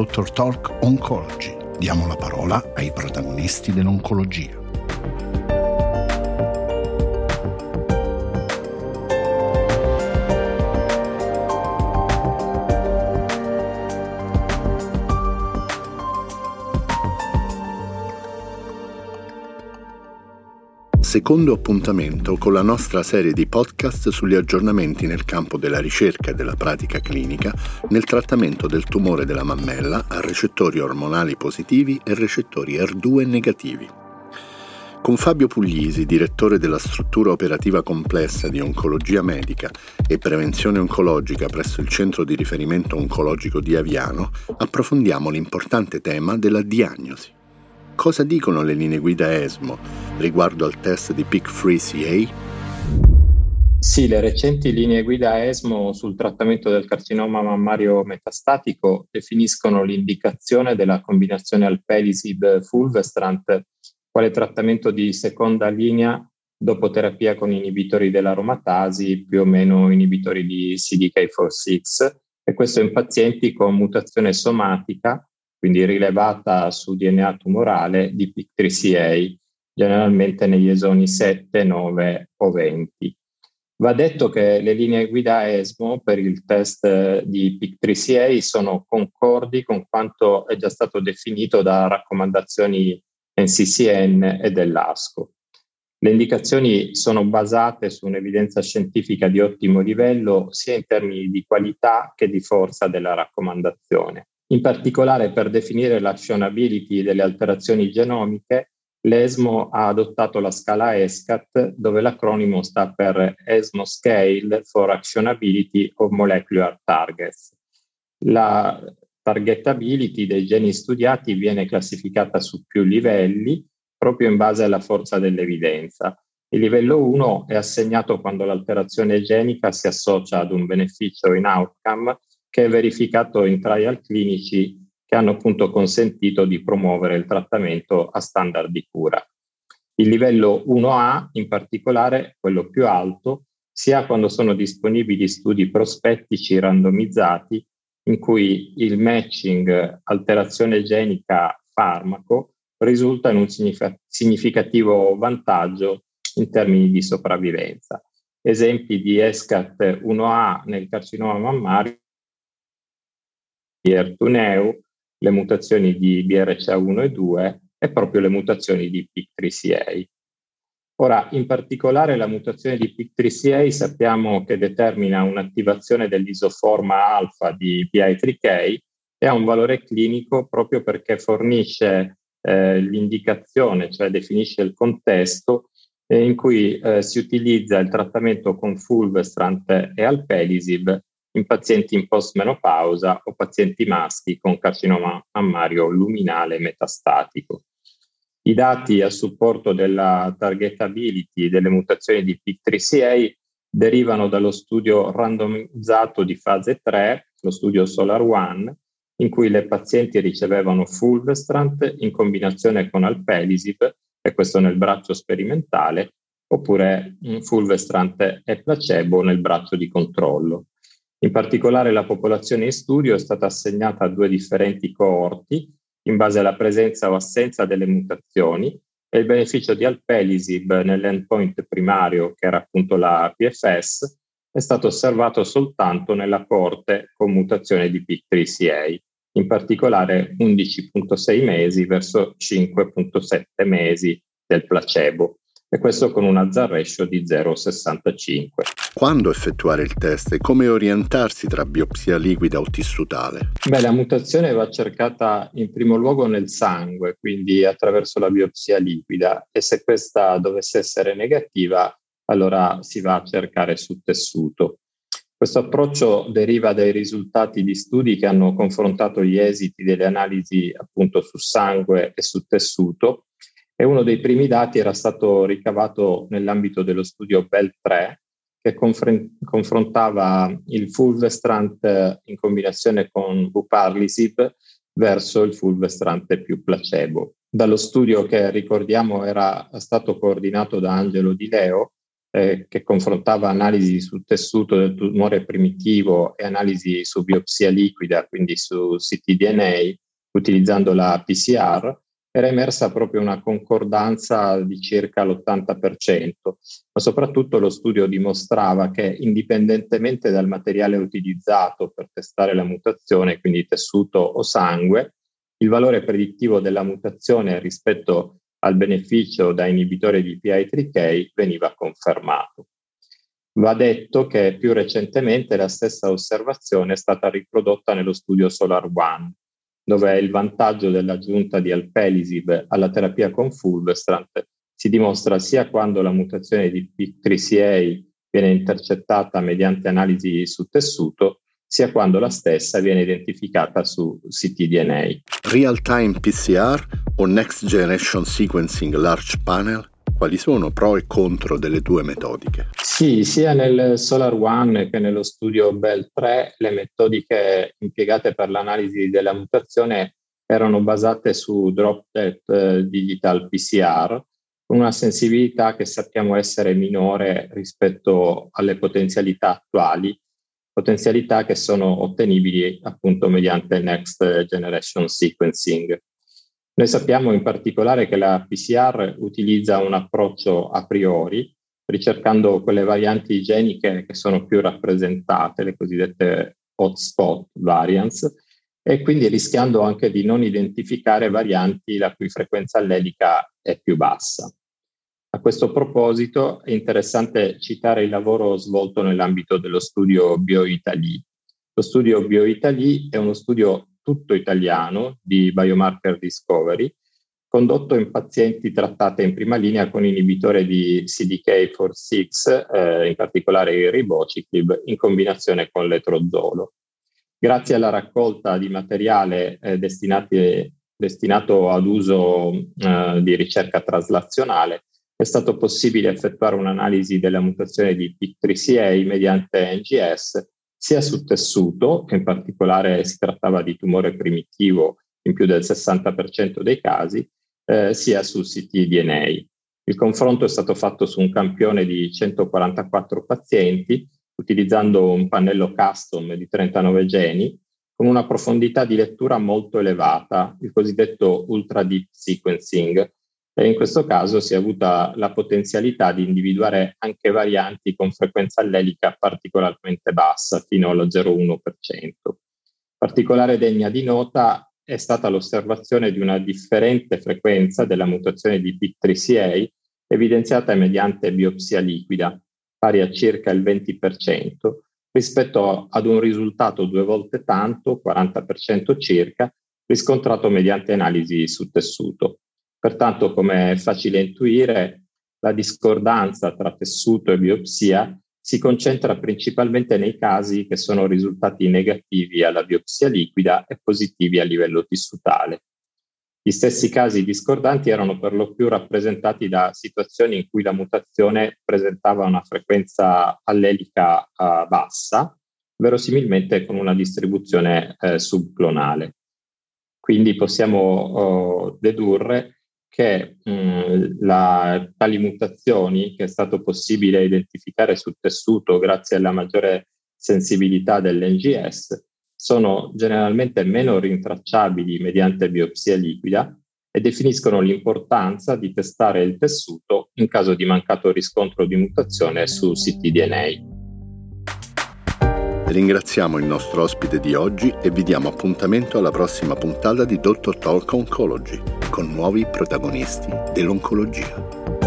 Dr. Talk Oncology. Diamo la parola ai protagonisti dell'oncologia. Secondo appuntamento con la nostra serie di podcast sugli aggiornamenti nel campo della ricerca e della pratica clinica nel trattamento del tumore della mammella a recettori ormonali positivi e recettori R2 negativi. Con Fabio Puglisi, direttore della struttura operativa complessa di oncologia medica e prevenzione oncologica presso il centro di riferimento oncologico di Aviano, approfondiamo l'importante tema della diagnosi. Cosa dicono le linee guida ESMO riguardo al test di PIC3CA? Sì, le recenti linee guida ESMO sul trattamento del carcinoma mammario metastatico definiscono l'indicazione della combinazione alpelisib-fulvestrant quale trattamento di seconda linea dopo terapia con inibitori dell'aromatasi, più o meno inibitori di CDK4-6, e questo in pazienti con mutazione somatica quindi rilevata su DNA tumorale di PIK3CA, generalmente negli esoni 7, 9 o 20. Va detto che le linee guida ESMO per il test di PIK3CA sono concordi con quanto è già stato definito da raccomandazioni NCCN e dell'ASCO. Le indicazioni sono basate su un'evidenza scientifica di ottimo livello sia in termini di qualità che di forza della raccomandazione. In particolare per definire l'actionability delle alterazioni genomiche, l'ESMO ha adottato la scala ESCAT, dove l'acronimo sta per ESMO Scale for Actionability of Molecular Targets. La targetability dei geni studiati viene classificata su più livelli, proprio in base alla forza dell'evidenza. Il livello 1 è assegnato quando l'alterazione genica si associa ad un beneficio in outcome che è verificato in trial clinici che hanno appunto consentito di promuovere il trattamento a standard di cura. Il livello 1A, in particolare quello più alto, sia quando sono disponibili studi prospettici randomizzati in cui il matching alterazione genica farmaco risulta in un significativo vantaggio in termini di sopravvivenza. Esempi di ESCAT 1A nel carcinoma mammario ER2-NEU, le mutazioni di BRCA1 e 2 e proprio le mutazioni di PIK3CA. Ora, in particolare la mutazione di PIK3CA sappiamo che determina un'attivazione dell'isoforma alfa di PI3K e ha un valore clinico proprio perché fornisce eh, l'indicazione, cioè definisce il contesto eh, in cui eh, si utilizza il trattamento con fulvestrant e alpelisib in pazienti in postmenopausa o pazienti maschi con carcinoma mammario luminale metastatico. I dati a supporto della targetability delle mutazioni di PIK3CA derivano dallo studio randomizzato di fase 3, lo studio Solar One, in cui le pazienti ricevevano fulvestrant in combinazione con alpelisib, e questo nel braccio sperimentale, oppure fulvestrant e placebo nel braccio di controllo. In particolare la popolazione in studio è stata assegnata a due differenti coorti in base alla presenza o assenza delle mutazioni e il beneficio di alpelisib nell'endpoint primario, che era appunto la PFS, è stato osservato soltanto nella corte con mutazione di PIK3CA, in particolare 11.6 mesi verso 5.7 mesi del placebo e questo con un hazard ratio di 0,65. Quando effettuare il test e come orientarsi tra biopsia liquida o tissutale? Beh, la mutazione va cercata in primo luogo nel sangue, quindi attraverso la biopsia liquida e se questa dovesse essere negativa, allora si va a cercare sul tessuto. Questo approccio deriva dai risultati di studi che hanno confrontato gli esiti delle analisi appunto su sangue e su tessuto e uno dei primi dati era stato ricavato nell'ambito dello studio BEL 3 che confr- confrontava il fulvestrant in combinazione con buparlisib verso il fulvestrant più placebo. Dallo studio che ricordiamo era stato coordinato da Angelo Di Leo, eh, che confrontava analisi sul tessuto del tumore primitivo e analisi su biopsia liquida, quindi su ctDNA, utilizzando la PCR, era emersa proprio una concordanza di circa l'80%, ma soprattutto lo studio dimostrava che indipendentemente dal materiale utilizzato per testare la mutazione, quindi tessuto o sangue, il valore predittivo della mutazione rispetto al beneficio da inibitore di PI3K veniva confermato. Va detto che più recentemente la stessa osservazione è stata riprodotta nello studio Solar One, dove il vantaggio dell'aggiunta di alpelisib alla terapia con fulvestrant si dimostra sia quando la mutazione di PIK3CA viene intercettata mediante analisi su tessuto, sia quando la stessa viene identificata su ctDNA. Real-time PCR o Next Generation Sequencing Large Panel? Quali sono pro e contro delle due metodiche? Sì, sia nel Solar One che nello studio Bell 3 le metodiche impiegate per l'analisi della mutazione erano basate su Drop Dead eh, Digital PCR, con una sensibilità che sappiamo essere minore rispetto alle potenzialità attuali potenzialità che sono ottenibili appunto mediante Next Generation Sequencing. Noi sappiamo in particolare che la PCR utilizza un approccio a priori, ricercando quelle varianti geniche che sono più rappresentate, le cosiddette hotspot variants, e quindi rischiando anche di non identificare varianti la cui frequenza allelica è più bassa. A questo proposito è interessante citare il lavoro svolto nell'ambito dello studio BioItaly. Lo studio BioItaly è uno studio tutto italiano di biomarker discovery condotto in pazienti trattati in prima linea con inibitore di CDK4-6, eh, in particolare il ribociclib, in combinazione con letrozolo. Grazie alla raccolta di materiale eh, destinato ad uso eh, di ricerca traslazionale, è stato possibile effettuare un'analisi della mutazione di PIK3CA mediante NGS sia sul tessuto, in particolare si trattava di tumore primitivo in più del 60% dei casi, eh, sia sul ctDNA. Il confronto è stato fatto su un campione di 144 pazienti, utilizzando un pannello custom di 39 geni, con una profondità di lettura molto elevata, il cosiddetto ultra deep sequencing, e in questo caso si è avuta la potenzialità di individuare anche varianti con frequenza allelica particolarmente bassa, fino allo 0,1%. Particolare degna di nota è stata l'osservazione di una differente frequenza della mutazione di PIK3CA evidenziata mediante biopsia liquida, pari a circa il 20%, rispetto ad un risultato due volte tanto, 40% circa, riscontrato mediante analisi su tessuto. Pertanto, come è facile intuire, la discordanza tra tessuto e biopsia si concentra principalmente nei casi che sono risultati negativi alla biopsia liquida e positivi a livello tissutale. Gli stessi casi discordanti erano per lo più rappresentati da situazioni in cui la mutazione presentava una frequenza allelica uh, bassa, verosimilmente con una distribuzione eh, subclonale. Quindi possiamo uh, dedurre che mh, la, tali mutazioni che è stato possibile identificare sul tessuto grazie alla maggiore sensibilità dell'NGS sono generalmente meno rintracciabili mediante biopsia liquida e definiscono l'importanza di testare il tessuto in caso di mancato riscontro di mutazione su ctDNA. Ringraziamo il nostro ospite di oggi e vi diamo appuntamento alla prossima puntata di Dr. Talk Oncology con nuovi protagonisti dell'oncologia.